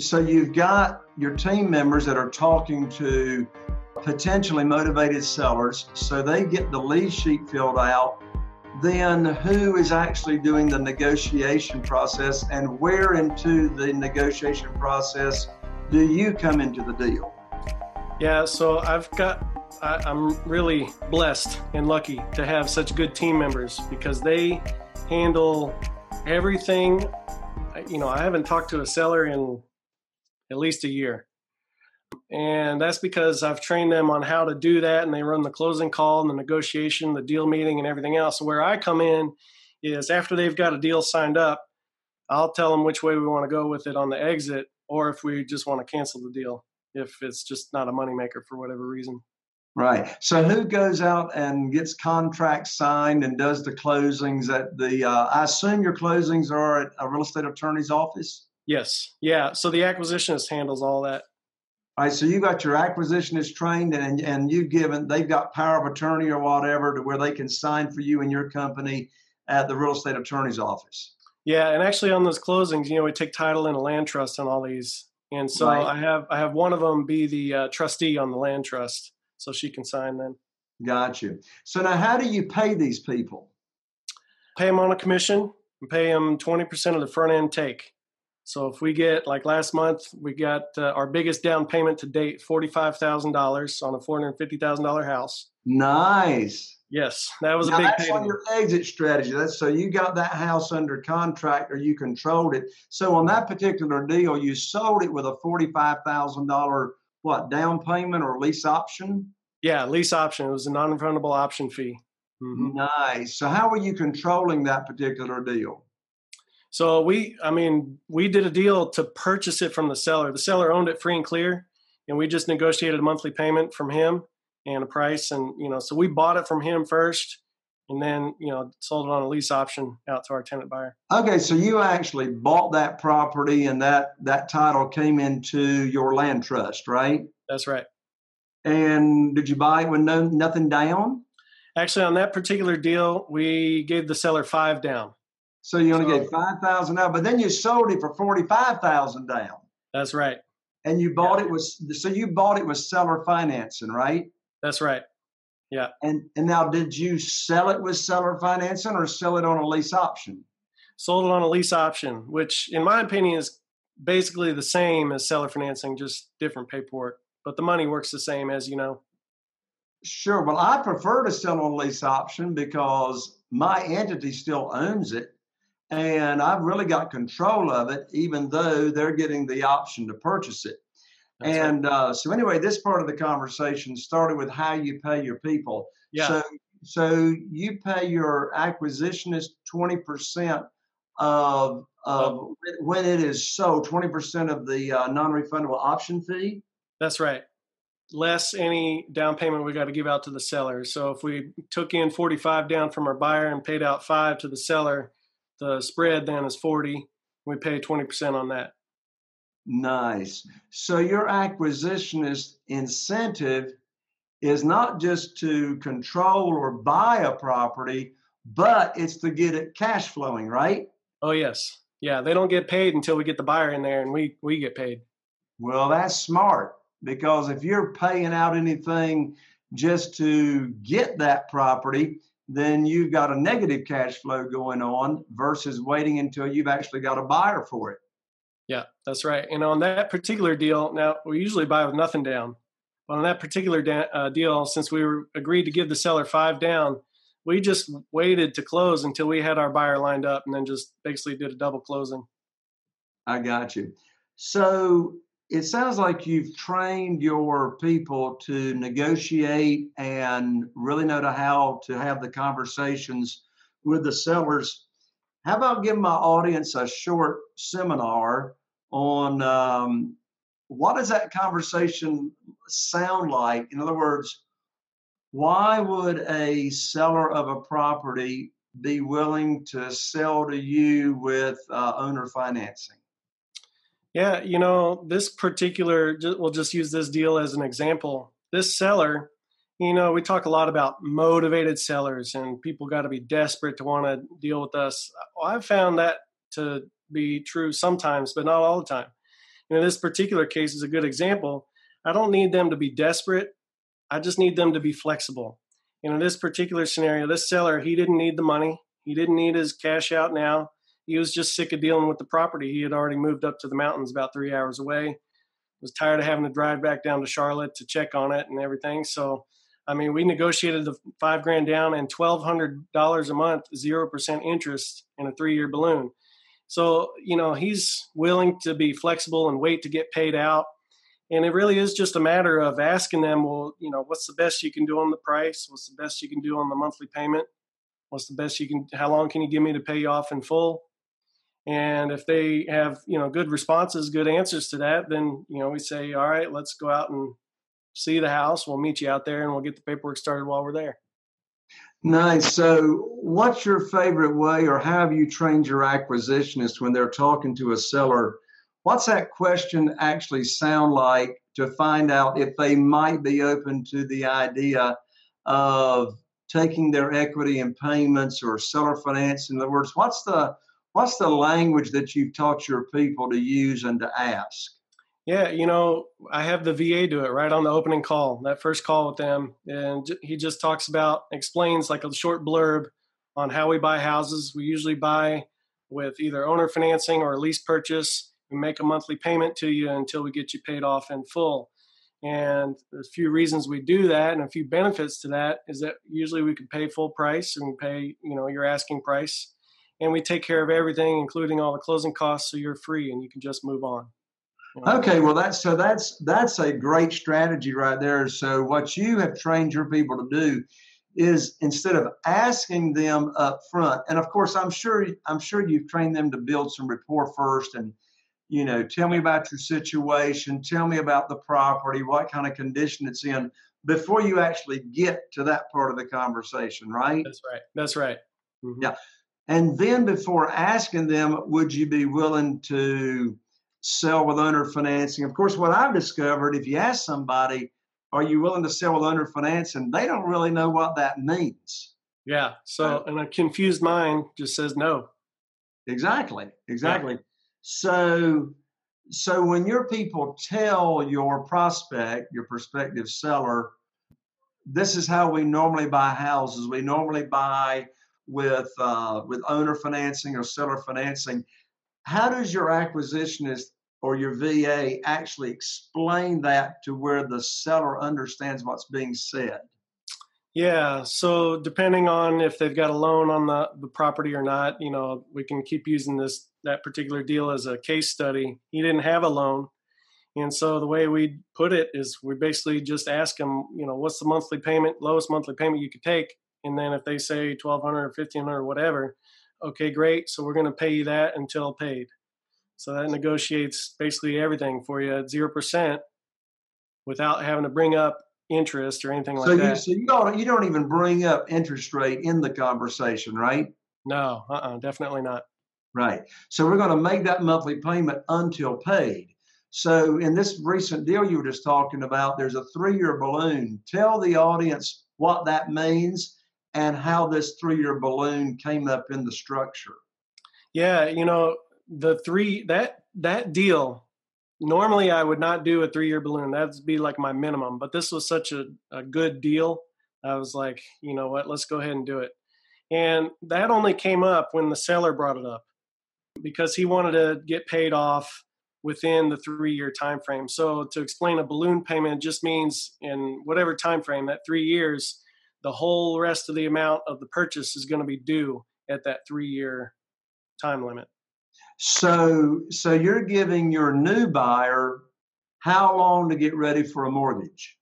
So you've got your team members that are talking to potentially motivated sellers. So they get the lead sheet filled out. Then who is actually doing the negotiation process and where into the negotiation process do you come into the deal? Yeah, so I've got, I, I'm really blessed and lucky to have such good team members because they handle everything. You know, I haven't talked to a seller in at least a year. And that's because I've trained them on how to do that and they run the closing call and the negotiation, the deal meeting, and everything else. Where I come in is after they've got a deal signed up, I'll tell them which way we want to go with it on the exit or if we just want to cancel the deal if it's just not a moneymaker for whatever reason. Right. So who goes out and gets contracts signed and does the closings at the? Uh, I assume your closings are at a real estate attorney's office. Yes. Yeah. So the acquisitionist handles all that. All right. So you got your acquisitionist trained and and you've given they've got power of attorney or whatever to where they can sign for you and your company at the real estate attorney's office. Yeah, and actually on those closings, you know, we take title in a land trust on all these, and so Right. I have I have one of them be the uh, trustee on the land trust, so she can sign then. Got you. So now, how do you pay these people? Pay them on a commission and pay them twenty percent of the front end take. So if we get like last month, we got uh, our biggest down payment to date, forty five thousand dollars on a four hundred fifty thousand dollar house. Nice. Yes, that was now a big that's on payment. your exit strategy. That's so you got that house under contract or you controlled it. So on that particular deal, you sold it with a forty-five thousand dollar what down payment or lease option. Yeah, lease option. It was a non-refundable option fee. Mhm. Nice. So how were you controlling that particular deal? So we, I mean, we did a deal to purchase it from the seller. The seller owned it free and clear, and we just negotiated a monthly payment from him and a price. And you know, so we bought it from him first, and then you know sold it on a lease option out to our tenant buyer. Okay, so you actually bought that property and that that title came into your land trust, right? That's right. And did you buy it with no nothing down? Actually, on that particular deal, we gave the seller five down. So you only So- gave five thousand out, but then you sold it for forty five thousand down, That's right. and you bought it with so you bought it with seller financing, right? That's right. Yeah. And and now did you sell it with seller financing or sell it on a lease option? Sold it on a lease option, which, in my opinion, is basically the same as seller financing, just different paperwork. But the money works the same, as you know. Sure. Well, I prefer to sell on lease option because my entity still owns it. And I've really got control of it, even though they're getting the option to purchase it. That's and right. uh, so, anyway, this part of the conversation started with how you pay your people. Yeah. So, so you pay your acquisitionist twenty percent of of when it is sold, twenty percent of the uh, non-refundable option fee. That's right. Less any down payment we got to give out to the seller. So if we took in forty-five down from our buyer and paid out five to the seller, the spread then is forty. We pay twenty percent on that. Nice. So your acquisitionist incentive is not just to control or buy a property, but it's to get it cash flowing, right? Oh yes. Yeah, they don't get paid until we get the buyer in there and we we get paid. Well, that's smart because if you're paying out anything just to get that property, then you've got a negative cash flow going on versus waiting until you've actually got a buyer for it. Yeah, that's right. And on that particular deal, now we usually buy with nothing down. But on that particular da- uh, deal, since we were agreed to give the seller five down, we just waited to close until we had our buyer lined up, and then just basically did a double closing. I got you. So it sounds like you've trained your people to negotiate and really know to how to have the conversations with the sellers how about giving my audience a short seminar on um, what does that conversation sound like? In other words, why would a seller of a property be willing to sell to you with uh, owner financing? Yeah, you know, this particular, we'll just use this deal as an example. This seller you know, we talk a lot about motivated sellers and people got to be desperate to want to deal with us. I've found that to be true sometimes, but not all the time. You know, this particular case is a good example. I don't need them to be desperate. I just need them to be flexible. You know, this particular scenario, this seller, he didn't need the money. He didn't need his cash out now. He was just sick of dealing with the property. He had already moved up to the mountains about three hours away. Was tired of having to drive back down to Charlotte to check on it and everything. So I mean, we negotiated the five grand down and twelve hundred dollars a month, zero percent interest in a three year balloon. So you know he's willing to be flexible and wait to get paid out. And it really is just a matter of asking them, well, you know, what's the best you can do on the price? What's the best you can do on the monthly payment? What's the best you can? How long can you give me to pay you off in full? And if they have, you know, good responses, good answers to that, then you know we say, all right, let's go out and see the house. We'll meet you out there and we'll get the paperwork started while we're there. Nice. So, what's your favorite way, or how have you trained your acquisitionists when they're talking to a seller? What's that question actually sound like to find out if they might be open to the idea of taking their equity in payments or seller finance? In other words, what's the what's the language that you've taught your people to use and to ask? Yeah, you know, I have the VA do it right on the opening call, that first call with them. And he just talks about, explains like a short blurb on how we buy houses. We usually buy with either owner financing or a lease purchase. We make a monthly payment to you until we get you paid off in full. And a few reasons we do that and a few benefits to that is that usually we can pay full price and pay, you know, your asking price. And we take care of everything, including all the closing costs, so you're free and you can just move on. Okay, well that's so that's that's a great strategy right there. So what you have trained your people to do is instead of asking them up front, and of course I'm sure I'm sure you've trained them to build some rapport first and you know, tell me about your situation, tell me about the property, what kind of condition it's in before you actually get to that part of the conversation, right? That's right. That's right. Mm-hmm. Yeah. And then before asking them, would you be willing to sell with owner financing. Of course, what I've discovered, if you ask somebody, are you willing to sell with owner financing? They don't really know what that means. Yeah. So, and a confused mind just says no. Exactly. Exactly. Yeah. So, so when your people tell your prospect, your prospective seller, this is how we normally buy houses. We normally buy with uh, with owner financing or seller financing. How does your acquisitionist or your VA actually explain that to where the seller understands what's being said? Yeah, so depending on if they've got a loan on the, the property or not, you know, we can keep using this that particular deal as a case study. He didn't have a loan. And so the way we put it is we basically just ask them, you know, what's the monthly payment, lowest monthly payment you could take? And then if they say 1200 or 1500 or whatever, okay, great. So we're going to pay you that until paid. So that negotiates basically everything for you at 0% without having to bring up interest or anything like so you, that. So you don't, you don't even bring up interest rate in the conversation, right? No, uh-uh, definitely not. Right. So we're going to make that monthly payment until paid. So in this recent deal you were just talking about, there's a three-year balloon. Tell the audience what that means and how this three-year balloon came up in the structure. Yeah, you know, the three that that deal normally I would not do a three year balloon. That'd be like my minimum. But this was such a, a good deal. I was like, you know what, let's go ahead and do it. And that only came up when the seller brought it up because he wanted to get paid off within the three year time frame. So to explain a balloon payment just means in whatever time frame, that three years, the whole rest of the amount of the purchase is going to be due at that three year time limit. So, so you're giving your new buyer how long to get ready for a mortgage?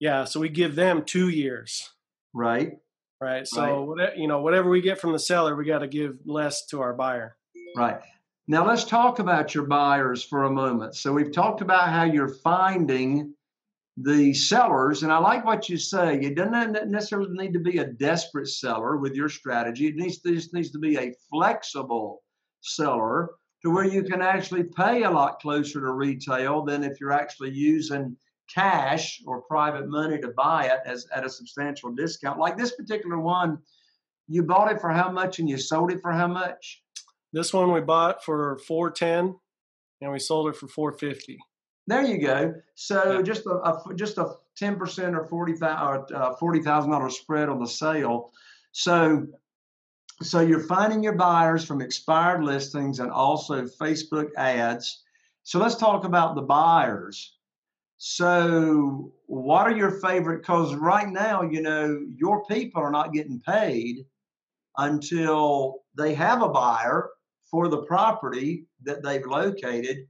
Yeah, so we give them two years. Right. Right. So, right. Whatever, you know, whatever we get from the seller, we got to give less to our buyer. Right. Now let's talk about your buyers for a moment. So we've talked about how you're finding the sellers, and I like what you say. It doesn't necessarily need to be a desperate seller with your strategy. It needs to, just needs to be a flexible seller to where you can actually pay a lot closer to retail than if you're actually using cash or private money to buy it as at a substantial discount. Like this particular one, you bought it for how much and you sold it for how much? This one we bought for 410 and we sold it for 450. There you go. So yeah. just a, a, just a 10% or 40 or uh, $40,000 spread on the sale. So so you're finding your buyers from expired listings and also Facebook ads. So let's talk about the buyers. So what are your favorite? Because right now, you know, your people are not getting paid until they have a buyer for the property that they've located.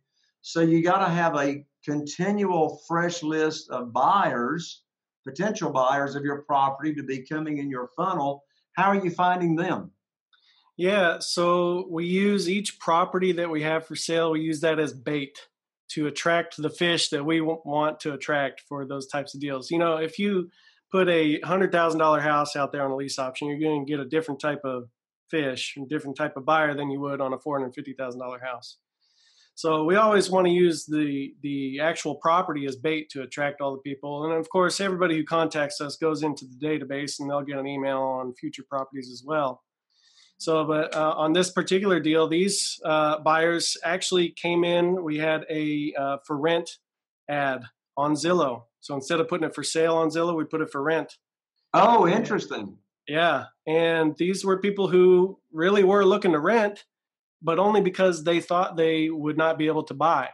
So you got to have a continual fresh list of buyers, potential buyers of your property to be coming in your funnel. How are you finding them? Yeah, so we use each property that we have for sale, we use that as bait to attract the fish that we want to attract for those types of deals. You know, if you put a $100,000 house out there on a lease option, you're going to get a different type of fish, a different type of buyer than you would on a $450,000 house. So we always want to use the the actual property as bait to attract all the people, and of course, everybody who contacts us goes into the database, and they'll get an email on future properties as well. So, but uh, on this particular deal, these uh, buyers actually came in. We had a uh, for rent ad on Zillow. So instead of putting it for sale on Zillow, we put it for rent. Oh, interesting. Yeah, and these were people who really were looking to rent, but only because they thought they would not be able to buy.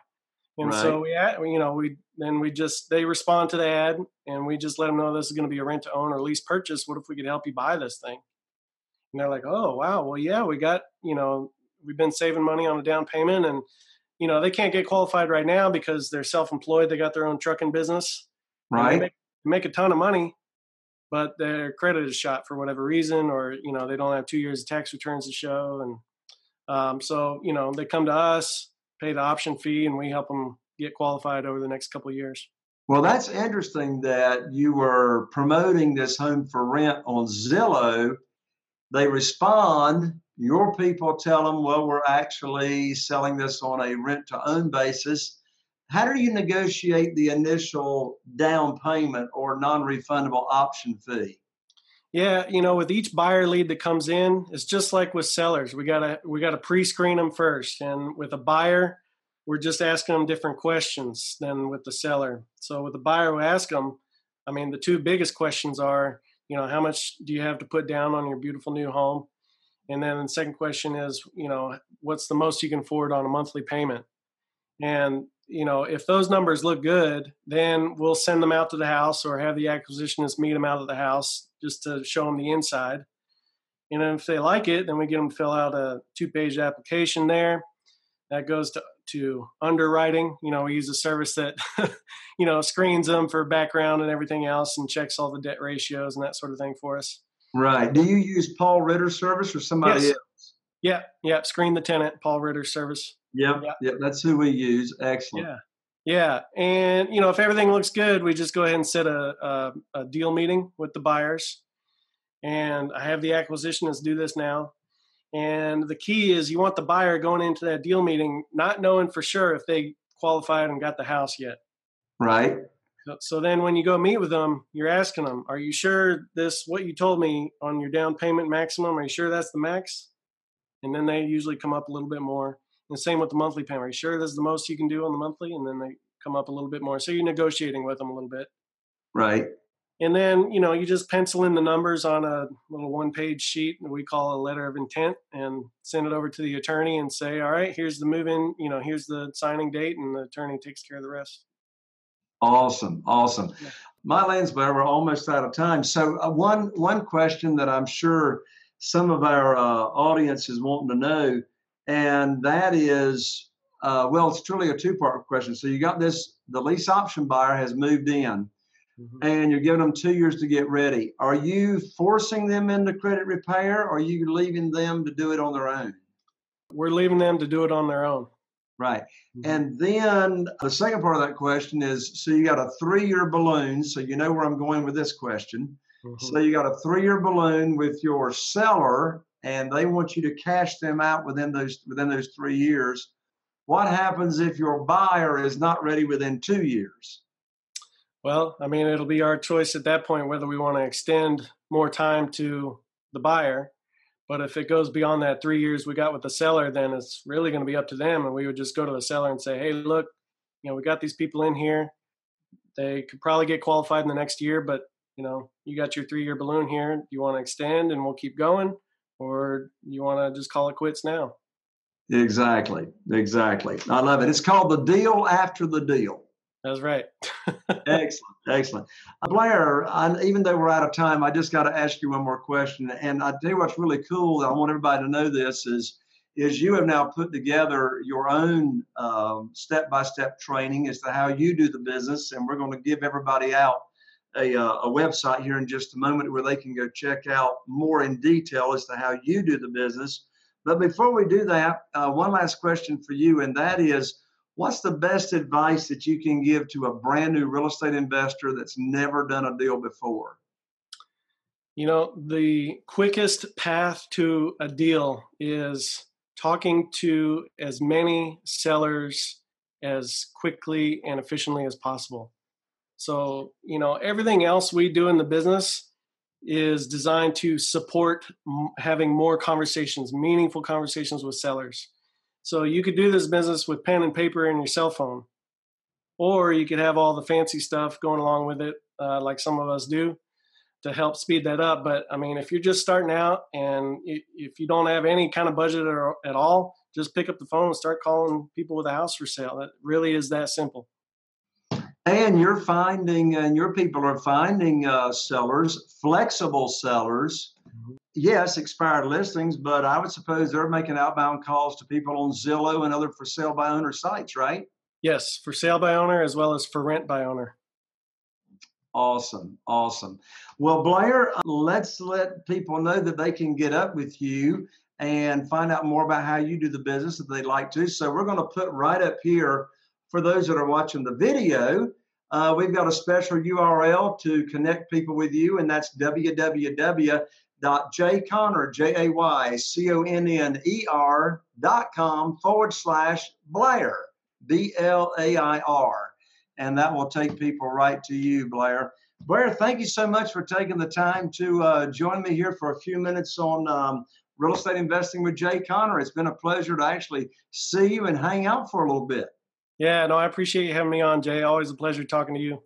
And right. so we, had, you know, we then we just they respond to the ad, and we just let them know this is going to be a rent to own or lease purchase. What if we could help you buy this thing? and they're like, oh wow, well yeah, we got you know we've been saving money on a down payment, and you know they can't get qualified right now because they're self-employed. They got their own trucking business. Right. Make, make, a ton of money, but their credit is shot for whatever reason, or you know they don't have two years of tax returns to show, and um, so you know they come to us, pay the option fee, and we help them get qualified over the next couple years. Well, that's interesting that you were promoting this home for rent on Zillow they respond. Your people tell them, well, we're actually selling this on a rent to own basis. How do you negotiate the initial down payment or non refundable option fee? Yeah, you know, with each buyer lead that comes in, it's just like with sellers. We gotta we gotta pre-screen them first, and with a buyer, we're just asking them different questions than with the seller. So with the buyer, we ask them. I mean, the two biggest questions are, you know how much do you have to put down on your beautiful new home and then the second question is you know what's the most you can afford on a monthly payment And you know, if those numbers look good, then we'll send them out to the house or have the acquisitionist meet them out at the house just to show them the inside. And if they like it, then we get them to fill out a two-page application there. That goes to to underwriting. You know, we use a service that you know screens them for background and everything else, and checks all the debt ratios and that sort of thing for us. Right. Do you use Paul Ritter service or somebody Yes. else? Yeah, yeah. Screen the tenant, Paul Ritter service. Yep. Yeah. Yep. That's who we use. Excellent. Yeah. Yeah, and you know if everything looks good, we just go ahead and set a, a, a deal meeting with the buyers, and I have the acquisitionists do this now. And the key is you want the buyer going into that deal meeting not knowing for sure if they qualified and got the house yet. Right. So- So then when you go meet with them, you're asking them, "Are you sure this what you told me on your down payment maximum? Are you sure that's the max?" And then they usually come up a little bit more. And same with the monthly payment. Are you sure this is the most you can do on the monthly? And then they come up a little bit more. So you're negotiating with them a little bit. Right. And then, you know, you just pencil in the numbers on a little one page sheet that we call a letter of intent and send it over to the attorney and say, all right, here's the move in, you know, here's the signing date, and the attorney takes care of the rest. Awesome, awesome. Yeah. My Lansbury, we're almost out of time. So uh, one one question that I'm sure some of our uh, audience is wanting to know, and that is, uh, well, it's truly a two part question. So you got this: the lease option buyer has moved in, and you're giving them two years to get ready. Are you forcing them into credit repair, or are you leaving them to do it on their own? We're leaving them to do it on their own. Right. And then the second part of that question is so you got a three year balloon. So you know where I'm going with this question. Mhm. So you got a three year balloon with your seller and they want you to cash them out within those within those three years. What happens if your buyer is not ready within two years? Well, I mean, it'll be our choice at that point whether we want to extend more time to the buyer. But if it goes beyond that three years we got with the seller, then it's really going to be up to them. And we would just go to the seller and say, hey, look, you know, we got these people in here. They could probably get qualified in the next year, but, you know, you got your three year balloon here. Do you want to extend and we'll keep going? Or you want to just call it quits now? Exactly. Exactly. I love it. It's called the deal after the deal. That's right. excellent, excellent. Uh, Blair, I, even though we're out of time, I just got to ask you one more question. And I tell you what's really cool. I want everybody to know this is is you have now put together your own step by step training as to how you do the business, and we're going to give everybody out a, uh, a website here in just a moment where they can go check out more in detail as to how you do the business. But before we do that, uh, one last question for you, and that is what's the best advice that you can give to a brand new real estate investor that's never done a deal before? You know, the quickest path to a deal is talking to as many sellers as quickly and efficiently as possible. So, you know, everything else we do in the business is designed to support having more conversations, meaningful conversations with sellers. So, you could do this business with pen and paper and your cell phone, or you could have all the fancy stuff going along with it, uh, like some of us do to help speed that up. But I mean, if you're just starting out and if you don't have any kind of budget at all, just pick up the phone and start calling people with a house for sale. It really is that simple. And you're finding, and your people are finding uh, sellers, flexible sellers. Mm-hmm. Yes, expired listings, but I would suppose they're making outbound calls to people on Zillow and other for sale by owner sites, right? Yes, for sale by owner as well as for rent by owner. Awesome. Awesome. Well, Blair, let's let people know that they can get up with you and find out more about how you do the business if they'd like to. So, we're going to put right up here for those that are watching the video. Uh, we've got a special URL to connect people with you, and that's www.jayconner, forward slash Blair, B L A I R and that will take people right to you, Blair. Blair, thank you so much for taking the time to uh, join me here for a few minutes on um, real estate investing with Jay Conner. It's been a pleasure to actually see you and hang out for a little bit. Yeah, no, I appreciate you having me on, Jay. Always a pleasure talking to you.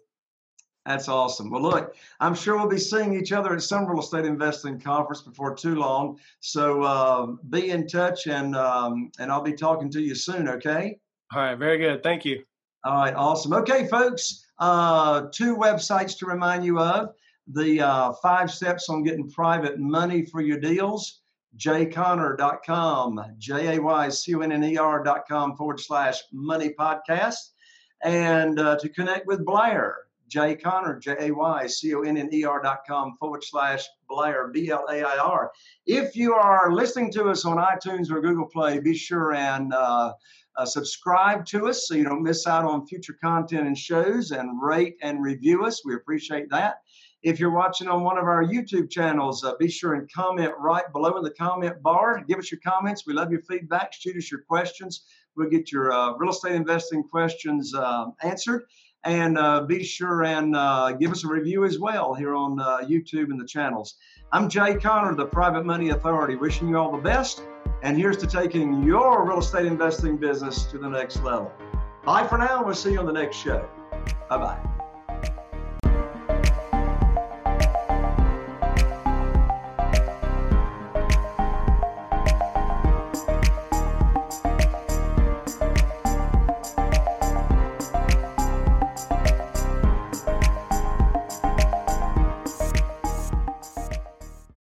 That's awesome. Well, look, I'm sure we'll be seeing each other at some real estate investing conference before too long. So uh, be in touch, and um, and I'll be talking to you soon. Okay. All right, very good. Thank you. All right, awesome. Okay, folks, uh, two websites to remind you of the uh, five steps on getting private money for your deals. jayconner.com, J A Y C O N N E R.com forward slash money podcast. And uh, to connect with Blair, Jay Conner, J A Y C O N N E R dot com forward slash Blair, B L A I R. If you are listening to us on iTunes or Google Play, be sure and uh, uh, subscribe to us so you don't miss out on future content and shows and rate and review us. We appreciate that. If you're watching on one of our YouTube channels, uh, be sure and comment right below in the comment bar. Give us your comments. We love your feedback. Shoot us your questions. We'll get your uh, real estate investing questions uh, answered. And uh, be sure and uh, give us a review as well here on uh, YouTube and the channels. I'm Jay Conner, the Private Money Authority, wishing you all the best. And here's to taking your real estate investing business to the next level. Bye for now. We'll see you on the next show. Bye bye.